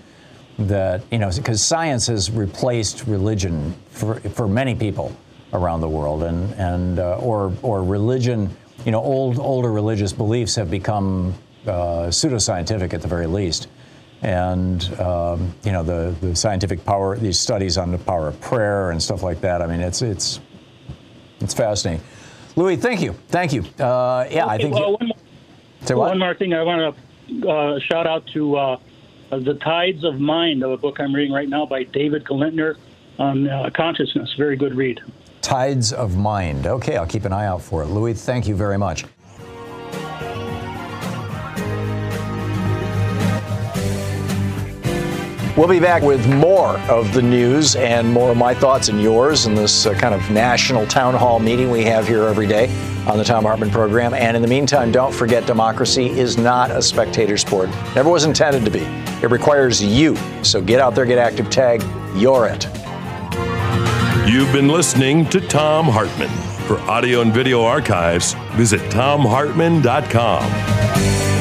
that you know because science has replaced religion for for many people around the world, and and uh, or or religion. You know, old older religious beliefs have become uh, pseudoscientific at the very least and um, you know the, the scientific power, these studies on the power of prayer and stuff like that. I mean, it's it's it's fascinating. Louis, thank you, thank you. Uh, yeah, I think. well, you- one, more, one more thing I want to uh, shout out to uh, The Tides of Mind, a book I'm reading right now by David Gelernter on uh, consciousness. Very good read. Tides of Mind. Okay, I'll keep an eye out for it. Louis, thank you very much. We'll be back with more of the news and more of my thoughts and yours in this uh, kind of national town hall meeting we have here every day on the Thom Hartmann program. And in the meantime, don't forget democracy is not a spectator sport. Never was intended to be. It requires you. So get out there, get active, tag, you're it. You've been listening to Thom Hartmann. For audio and video archives, visit thomhartmann.com.